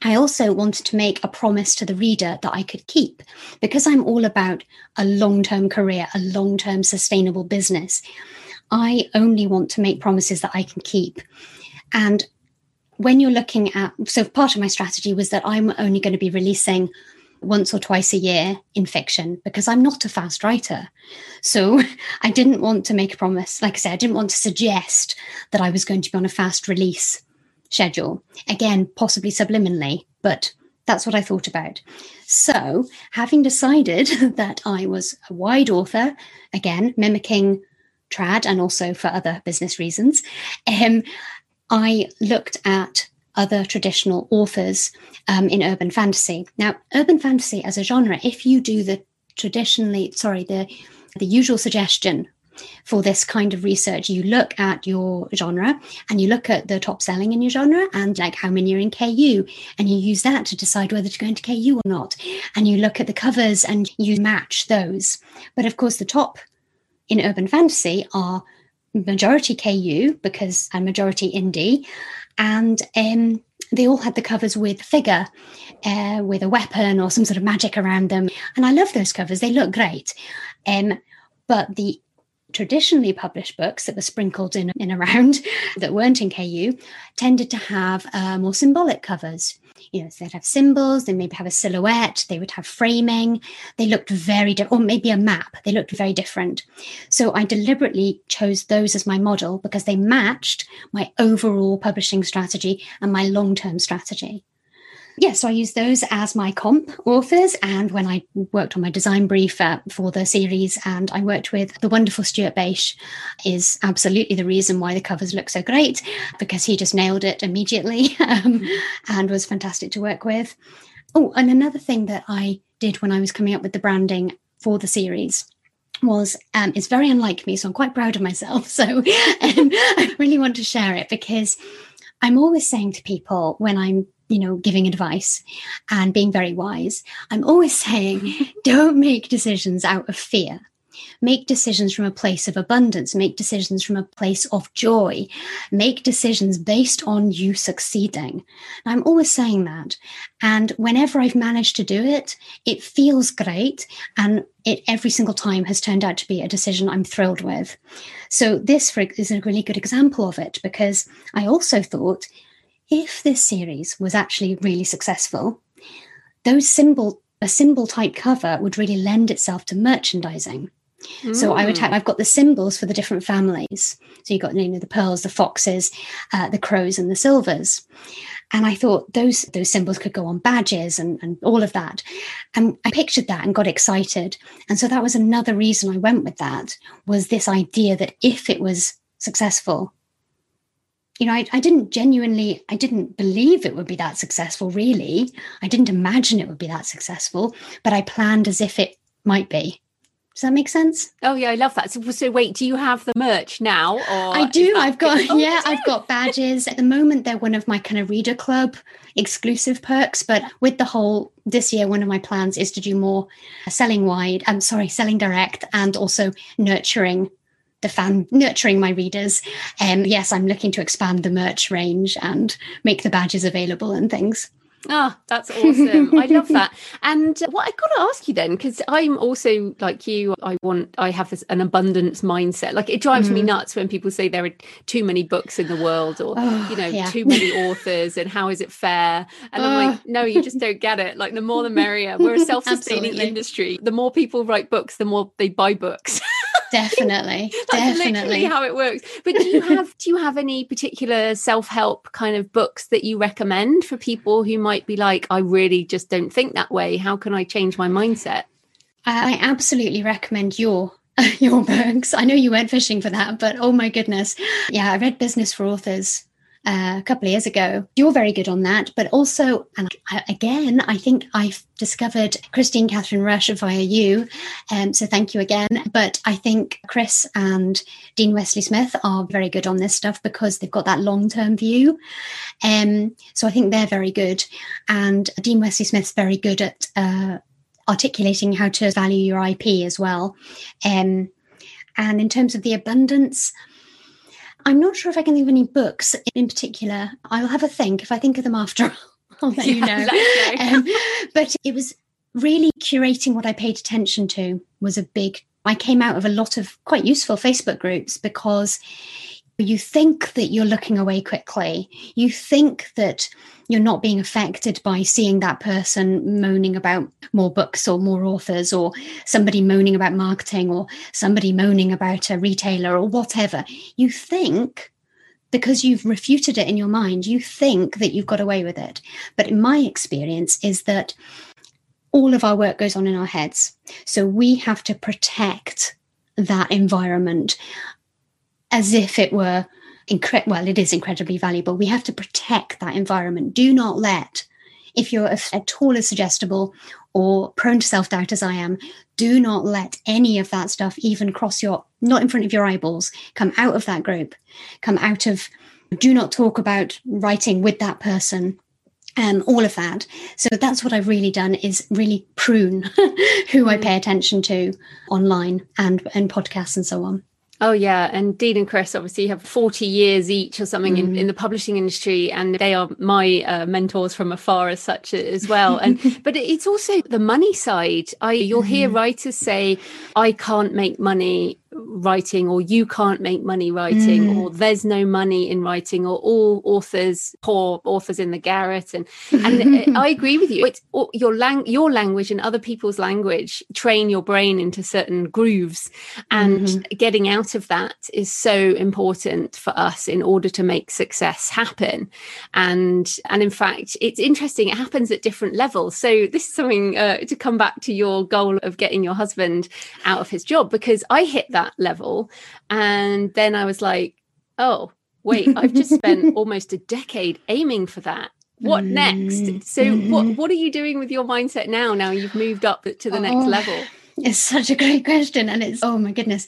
I also wanted to make a promise to the reader that I could keep because I'm all about a long term career, a long term sustainable business. I only want to make promises that I can keep. And when you're looking at, so part of my strategy was that I'm only going to be releasing once or twice a year in fiction because I'm not a fast writer. So (laughs) I didn't want to make a promise. Like I said, I didn't want to suggest that I was going to be on a fast release schedule. Again, possibly subliminally, but that's what I thought about. So, having decided (laughs) that I was a wide author, again, mimicking trad and also for other business reasons, um, I looked at other traditional authors um, in urban fantasy. Now, urban fantasy as a genre, if you do the traditionally, sorry, the the usual suggestion for this kind of research, you look at your genre and you look at the top selling in your genre and like how many are in KU, and you use that to decide whether to go into KU or not. And you look at the covers and you match those. But of course, the top in urban fantasy are majority KU because and majority indie, and um, they all had the covers with figure, uh, with a weapon or some sort of magic around them. And I love those covers; they look great. Um, but the traditionally published books that were sprinkled in and around (laughs) that weren't in KU tended to have uh, more symbolic covers. You know, so they'd have symbols, they maybe have a silhouette, they would have framing. They looked very different, or maybe a map. They looked very different. So I deliberately chose those as my model because they matched my overall publishing strategy and my long term strategy yeah, so I used those as my comp authors. And when I worked on my design brief uh, for the series, and I worked with the wonderful Stuart Bache, is absolutely the reason why the covers look so great because he just nailed it immediately (laughs) um, and was fantastic to work with. Oh, and another thing that I did when I was coming up with the branding for the series was um, it's very unlike me, so I'm quite proud of myself. (laughs) So (laughs) um, I really want to share it because I'm always saying to people when I'm you know, giving advice and being very wise, I'm always saying, (laughs) don't make decisions out of fear. Make decisions from a place of abundance, make decisions from a place of joy, make decisions based on you succeeding. I'm always saying that. And whenever I've managed to do it, it feels great. And it every single time has turned out to be a decision I'm thrilled with. So, this is a really good example of it because I also thought if this series was actually really successful, those symbol a symbol type cover would really lend itself to merchandising. Mm. So I would have, hmm. I've got the symbols for the different families. So you've got you know, the pearls, the foxes, uh, the crows, and the silvers. And I thought those those symbols could go on badges and, and all of that. And I pictured that and got excited. And so that was another reason I went with that was this idea that if it was successful, you know, I, I, didn't genuinely, I didn't believe it would be that successful, really. I didn't imagine it would be that successful, but I planned as if it might be. Does that make sense? Oh yeah, I love that. So, so wait, do you have the merch now? Or I do. I've got (laughs) oh, yeah, I've got badges. At the moment, they're one of my kind of reader club exclusive perks. But with the whole this year, one of my plans is to do more selling wide. I'm sorry, selling direct, and also nurturing the fan nurturing my readers. Um, yes, I'm looking to expand the merch range and make the badges available and things. Oh, that's awesome. I love (laughs) that. And what I've got to ask you then, because I'm also like you, I want, I have this, an abundance mindset. Like it drives mm. me nuts when people say there are too many books in the world or, oh, you know, yeah. too many authors and how is it fair? And I'm like, no, you just don't get it. Like the more the merrier. We're a (laughs) self sustaining industry. The more people write books, the more they buy books. (laughs) definitely. (laughs) That's definitely. how it works. But do you (laughs) have do you have any particular self-help kind of books that you recommend for people who might be like i really just don't think that way. How can i change my mindset? I absolutely recommend your (laughs) your books. I know you weren't fishing for that but oh my goodness. Yeah i read business for authors a couple of years ago. You're very good on that, but also, and I, again, I think I've discovered Kristine Kathryn Rusch via you, um, so thank you again. But I think Chris and Dean Wesley Smith are very good on this stuff because they've got that long term view. Um, so I think they're very good, and Dean Wesley Smith's very good at. Uh, articulating how to value your IP as well. Um, and in terms of the abundance, I'm not sure if I can think of any books in particular. I'll have a think. If I think of them after, (laughs) I'll let you know. (laughs) um, but it was really curating what I paid attention to was a big. I came out of a lot of quite useful Facebook groups because you think that you're looking away quickly. You think that you're not being affected by seeing that person moaning about more books or more authors or somebody moaning about marketing or somebody moaning about a retailer or whatever. You think because you've refuted it in your mind, you think that you've got away with it. But in my experience is that all of our work goes on in our heads. So we have to protect that environment as if it were incre- well, it is incredibly valuable. We have to protect that environment. Do not let, if you're at all as suggestible or prone to self doubt as I am, do not let any of that stuff even cross your, not in front of your eyeballs, come out of that group, come out of, do not talk about writing with that person um, all of that. So that's what I've really done is really prune (laughs) who I mm. pay attention to online and and podcasts and so on. Oh yeah, and Dean and Chris obviously have forty years each or something mm. in, in the publishing industry, and they are my uh, mentors from afar as such as well. And (laughs) but it's also the money side. I you'll hear mm. writers say, "I can't make money writing or you can't make money writing mm. or there's no money in writing or all authors poor authors in the garret and and (laughs) I agree with you it's your lang- your language and other people's language train your brain into certain grooves and mm-hmm. getting out of that is so important for us in order to make success happen and and in fact it's interesting it happens at different levels so this is something uh, to come back to your goal of getting your husband out of his job because I hit that that level. And then I was like, oh, wait, I've just spent (laughs) almost a decade aiming for that. What next? Mm, so, mm-hmm. what what are you doing with your mindset now? Now you've moved up to the next oh, level. It's such a great question, and it's oh my goodness.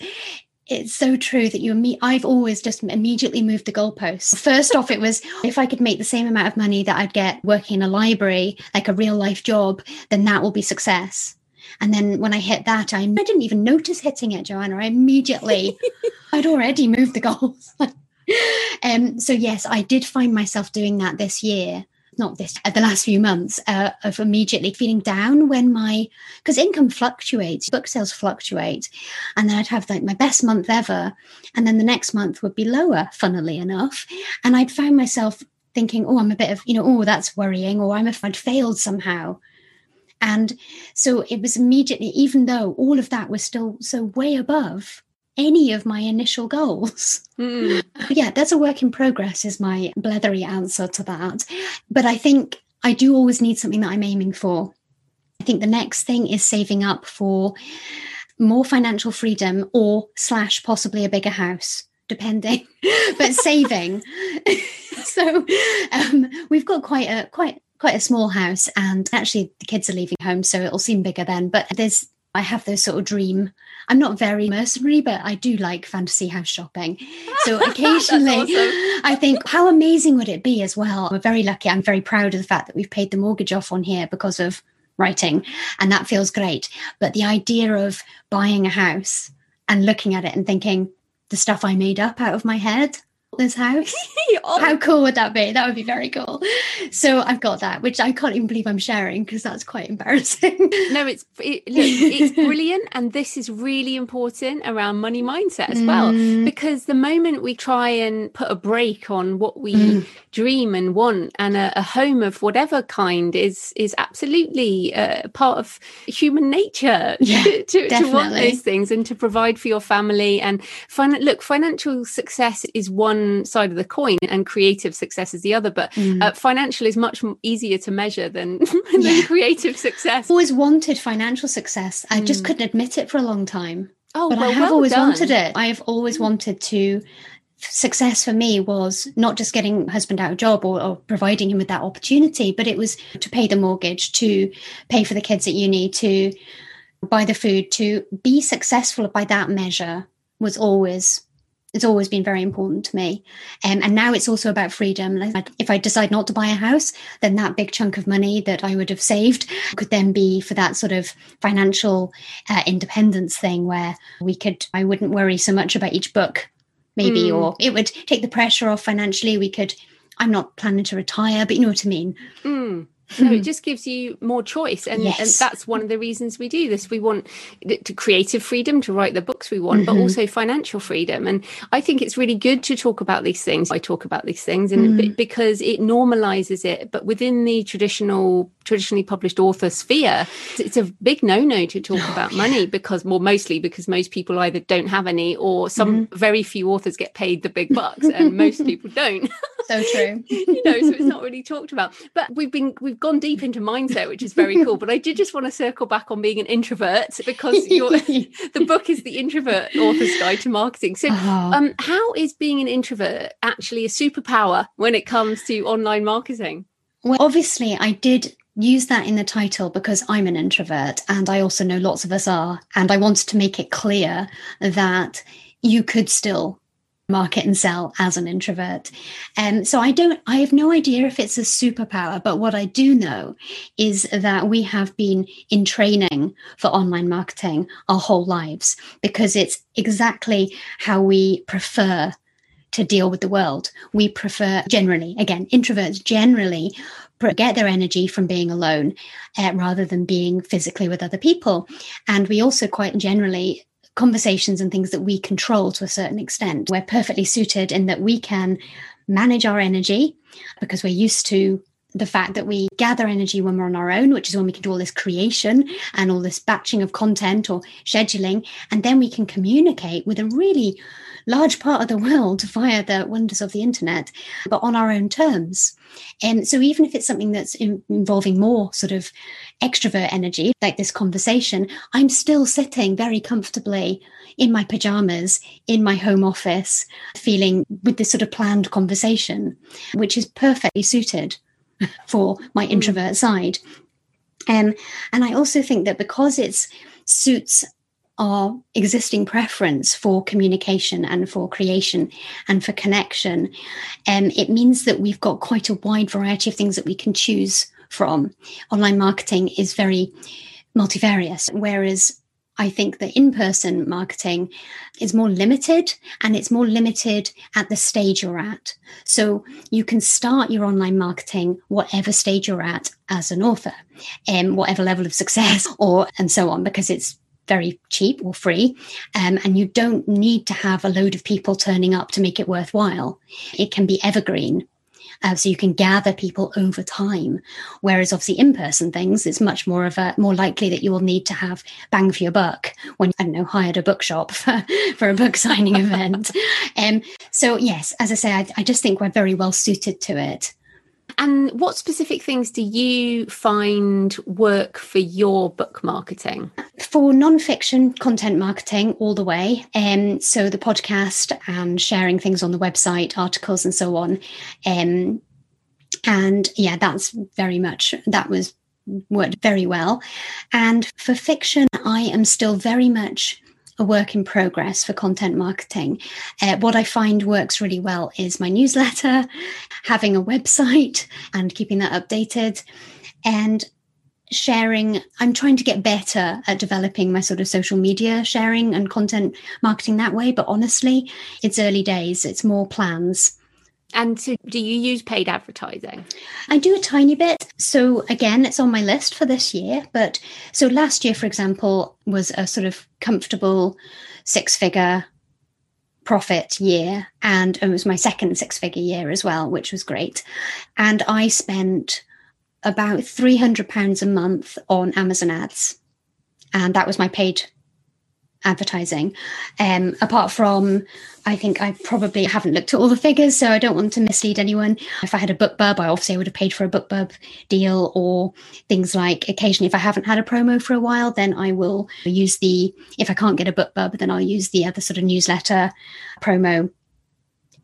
it's so true that you and me i've always just immediately moved the goalposts first off it was if i could make the same amount of money that i'd get working in a library like a real life job then that will be success and then when i hit that i, I didn't even notice hitting it joanna. I immediately (laughs) i'd already moved the goals. (laughs) Um so yes i did find myself doing that this year not this uh, the last few months uh, of immediately feeling down when my because income fluctuates book sales fluctuate and then i'd have like my best month ever and then the next month would be lower funnily enough. And i'd found myself thinking oh i'm a bit of you know oh that's worrying or i'm if i'd failed somehow and so it was immediately even though all of that was still so way above any of my initial goals. Mm. (laughs) yeah, that's a work in progress, is my blethery answer to that. But I think I do always need something that I'm aiming for. I think the next thing is saving up for more financial freedom or slash possibly a bigger house depending (laughs) but saving (laughs) so um, we've got quite a quite quite a small house and actually the kids are leaving home so it'll seem bigger then but there's I have those sort of dream. I'm not very mercenary, but I do like fantasy house shopping. So (laughs) occasionally. I think, how amazing would it be as well? We're very lucky. I'm very proud of the fact that we've paid the mortgage off on here because of writing, and that feels great. But the idea of buying a house and looking at it and thinking, the stuff I made up out of my head, this (laughs) house. oh. How cool would that be? That would be very cool. So I've got that, which I can't even believe I'm sharing because that's quite embarrassing. (laughs) no, it's it, look, it's brilliant, and this is really important around money mindset as well. Mm. Because the moment we try and put a brake on what we mm. dream and want, and a, a, home of whatever kind is is absolutely uh, part of human nature (laughs) yeah, to, to, to, want those things and to provide for your family. And fin- look, financial success is one side of the coin and creative success is the other but mm. uh, financial is much easier to measure than, (laughs) than yeah. creative success always wanted financial success i mm. just couldn't admit it for a long time oh but well, i have well always done. wanted it i have always wanted to success for me was not just getting husband out of job or, or, providing him with that opportunity, but it was to pay the mortgage, to pay for the kids at uni, to buy the food, to be successful by that measure was always it's always been very important to me. Um, and now it's also about freedom. If I decide not to buy a house, then that big chunk of money that I would have saved could then be for that sort of financial uh, independence thing where we could, I wouldn't worry so much about each book, maybe, mm. or it would take the pressure off financially. We could, I'm not planning to retire, but you know what I mean. Mm. So it just gives you more choice. And, yes. and, that's one of the reasons we do this. We want to creative freedom to write the books we want, mm-hmm. but also financial freedom. And I think it's really good to talk about these things. I talk about these things and mm. because it normalizes it. But within the traditional traditionally published author sphere, it's a big no-no to talk oh, about yeah. money because well mostly because most people either don't have any or some mm-hmm. very few authors get paid the big bucks and most (laughs) people don't. So true. (laughs) you know, so it's not really talked about. But we've been we've gone deep into mindset, which is very cool. But I did just want to circle back on being an introvert because (laughs) the book is the introvert author's guide to marketing. So, uh-huh. um, how is being an introvert actually a superpower when it comes to online marketing? Well, obviously, I did use that in the title because I'm an introvert and I also know lots of us are. And I wanted to make it clear that you could still market and sell as an introvert. Um, so I don't, I have no idea if it's a superpower, but what I do know is that we have been in training for online marketing our whole lives because it's exactly how we prefer to deal with the world. We prefer generally, again, introverts generally get their energy from being alone uh, rather than being physically with other people. And we also quite generally conversations and things that we control to a certain extent. We're perfectly suited in that we can manage our energy because we're used to the fact that we gather energy when we're on our own, which is when we can do all this creation and all this batching of content or scheduling. And then we can communicate with a really large part of the world via the wonders of the internet, but on our own terms. And so, even if it's something that's in, involving more sort of extrovert energy, like this conversation, I'm still sitting very comfortably in my pajamas in my home office, feeling with this sort of planned conversation, which is perfectly suited (laughs) for my mm. introvert side. Um, and I also think that because it suits our existing preference for communication and for creation and for connection, um, it means that we've got quite a wide variety of things that we can choose from. Online marketing is very multivarious, whereas I think that in person marketing is more limited and it's more limited at the stage you're at. So you can start your online marketing whatever stage you're at as an author, and um, whatever level of success (laughs) or and so on, because it's very cheap or free. Um, and you don't need to have a load of people turning up to make it worthwhile. It can be evergreen. Uh, so you can gather people over time. Whereas obviously in-person things, it's much more of a more likely that you will need to have bang for your buck when I don't know hired a bookshop (laughs) for, for a book signing event. (laughs) Um, so yes, as I say, I, I just think we're very well suited to it. And what specific things do you find work for your book marketing? For nonfiction content marketing, all the way. Um, so the podcast and sharing things on the website, articles, and so on. Um, and yeah, that's very much that was worked very well. And for fiction, I am still very much a work in progress for content marketing. Uh, what I find works really well is my newsletter, having a website and keeping that updated, and sharing. I'm trying to get better at developing my sort of social media sharing and content marketing that way. But honestly, it's early days, it's more plans. And so, do you use paid advertising? I do a tiny bit. So, again, it's on my list for this year. But so last year, for example, was a sort of comfortable six figure profit year. And it was my second six figure year as well, which was great. And I spent about £300 a month on Amazon ads. And that was my paid advertising. Um, apart from, I think I probably haven't looked at all the figures, so I don't want to mislead anyone. If I had a BookBub, I obviously would have paid for a BookBub deal or things like occasionally if I haven't had a promo for a while, then I will use the, if I can't get a BookBub, then I'll use the other sort of newsletter promo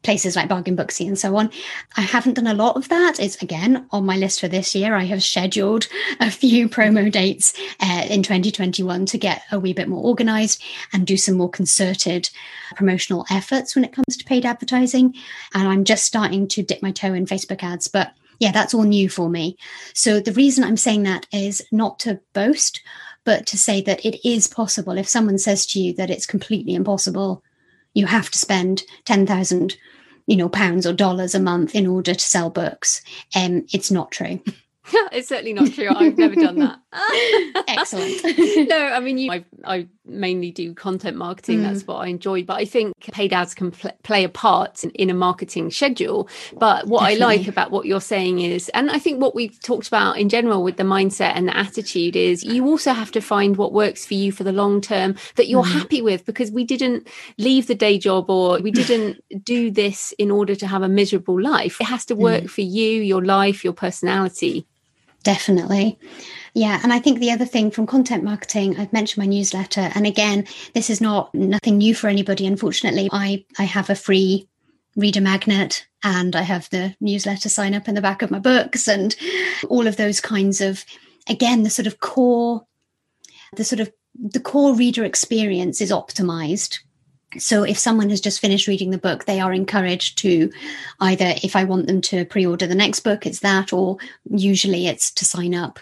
places like Bargain Booksy and so on. I haven't done a lot of that. It's again on my list for this year. I have scheduled a few promo dates uh, in 2021 to get a wee bit more organized and do some more concerted promotional efforts when it comes to paid advertising. And I'm just starting to dip my toe in Facebook ads, but yeah, that's all new for me. So the reason I'm saying that is not to boast, but to say that it is possible. If someone says to you that it's completely impossible, you have to spend 10,000 you know pounds or dollars a month in order to sell books. Um it's not true (laughs) (laughs) it's certainly not true. I've never done that. (laughs) (laughs) Excellent. no, I mean, you, I, I mainly do content marketing. Mm. That's what I enjoy. But I think paid ads can pl- play a part in, in, a marketing schedule. But what Definitely. I like about what you're saying is, and I think what we've talked about in general with the mindset and the attitude is you also have to find what works for you for the long term that you're mm. happy with because we didn't leave the day job or we didn't do this in order to have a miserable life. It has to work mm. for you, your life, your personality. Definitely. Yeah. And I think the other thing from content marketing, I've mentioned my newsletter. And again, this is not nothing new for anybody. Unfortunately, I, I have a free reader magnet and I have the newsletter sign up in the back of my books and all of those kinds of, again, the sort of core, the sort of the core reader experience is optimized so if someone has just finished reading the book they are encouraged to either if i want them to pre-order the next book it's that or usually it's to sign up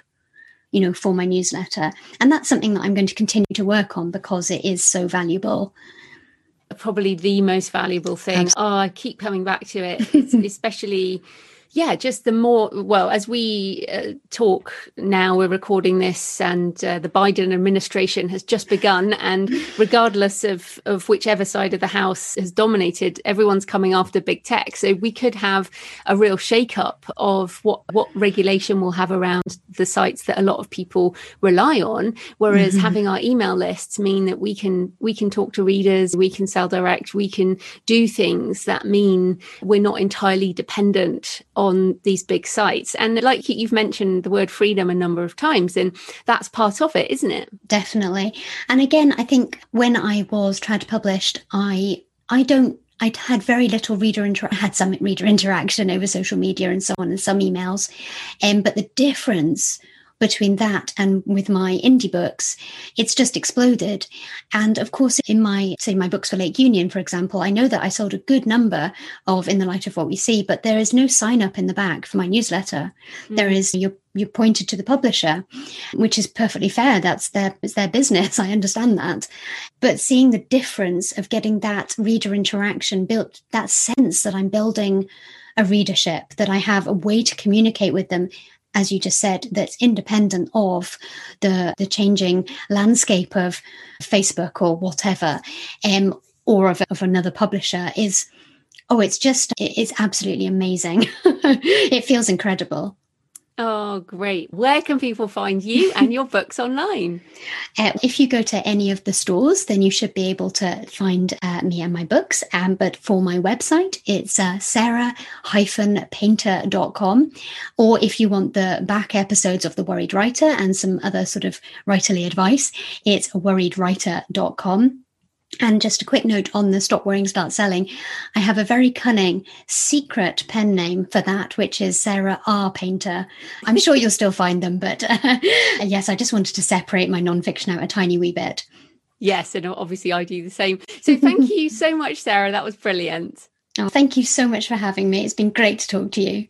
you know for my newsletter and that's something that i'm going to continue to work on because it is so valuable probably the most valuable thing Absolutely. oh i keep coming back to it (laughs) especially yeah, just the more, well, as we uh, talk now, we're recording this and uh, the Biden administration has just begun. And (laughs) regardless of, of whichever side of the House has dominated, everyone's coming after big tech. So we could have a real shake-up of what, what regulation we'll have around the sites that a lot of people rely on. Whereas mm-hmm. having our email lists mean that we can, we can talk to readers, we can sell direct, we can do things that mean we're not entirely dependent on these big sites. And like you've mentioned the word freedom a number of times, and that's part of it, isn't it? Definitely. And again, I think when I was trad published, I I don't I'd had very little reader inter had some reader (laughs) interaction over social media and so on and some emails. Um, but the difference between that and with my indie books, it's just exploded. And of course, in my, say, my books for Lake Union, for example, I know that I sold a good number of In the Light of What We See, but there is no sign up in the back for my newsletter. Mm. There is you're you're pointed to the publisher, which is perfectly fair. That's their it's their business. (laughs) I understand that. But seeing the difference of getting that reader interaction built, that sense that I'm building a readership, that I have a way to communicate with them as you just said, that's independent of the the changing landscape of Facebook or whatever, um, or of, of another publisher is oh, it's just it's absolutely amazing. (laughs) it feels incredible. Oh, great. Where can people find you and your (laughs) books online? Uh, if you go to any of the stores, then you should be able to find uh, me and my books. Um, but for my website, it's uh, sarah-painter.com. Or if you want the back episodes of The Worried Writer and some other sort of writerly advice, it's worriedwriter.com. And just a quick note on the Stop Worrying, Start Selling. I have a very cunning secret pen name for that, which is Sarah R. Painter. I'm sure you'll still find them, but uh, (laughs) yes, I just wanted to separate my nonfiction out a tiny wee bit. Yes, and obviously I do the same. So thank (laughs) you so much, Sarah. That was brilliant. Oh, thank you so much for having me. It's been great to talk to you.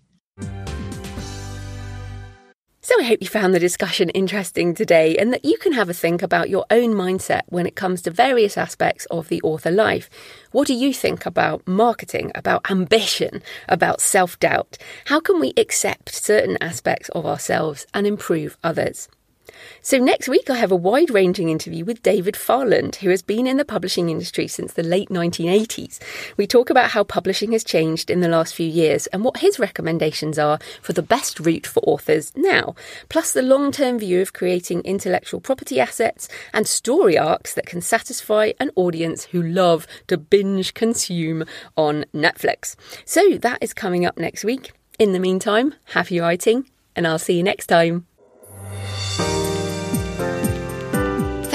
So I hope you found the discussion interesting today and that you can have a think about your own mindset when it comes to various aspects of the author life. What do you think about marketing, about ambition, about self doubt? How can we accept certain aspects of ourselves and improve others? So, next week, I have a wide ranging interview with David Farland, who has been in the publishing industry since the late 1980s. We talk about how publishing has changed in the last few years and what his recommendations are for the best route for authors now, plus the long term view of creating intellectual property assets and story arcs that can satisfy an audience who love to binge consume on Netflix. So, that is coming up next week. In the meantime, happy writing, and I'll see you next time.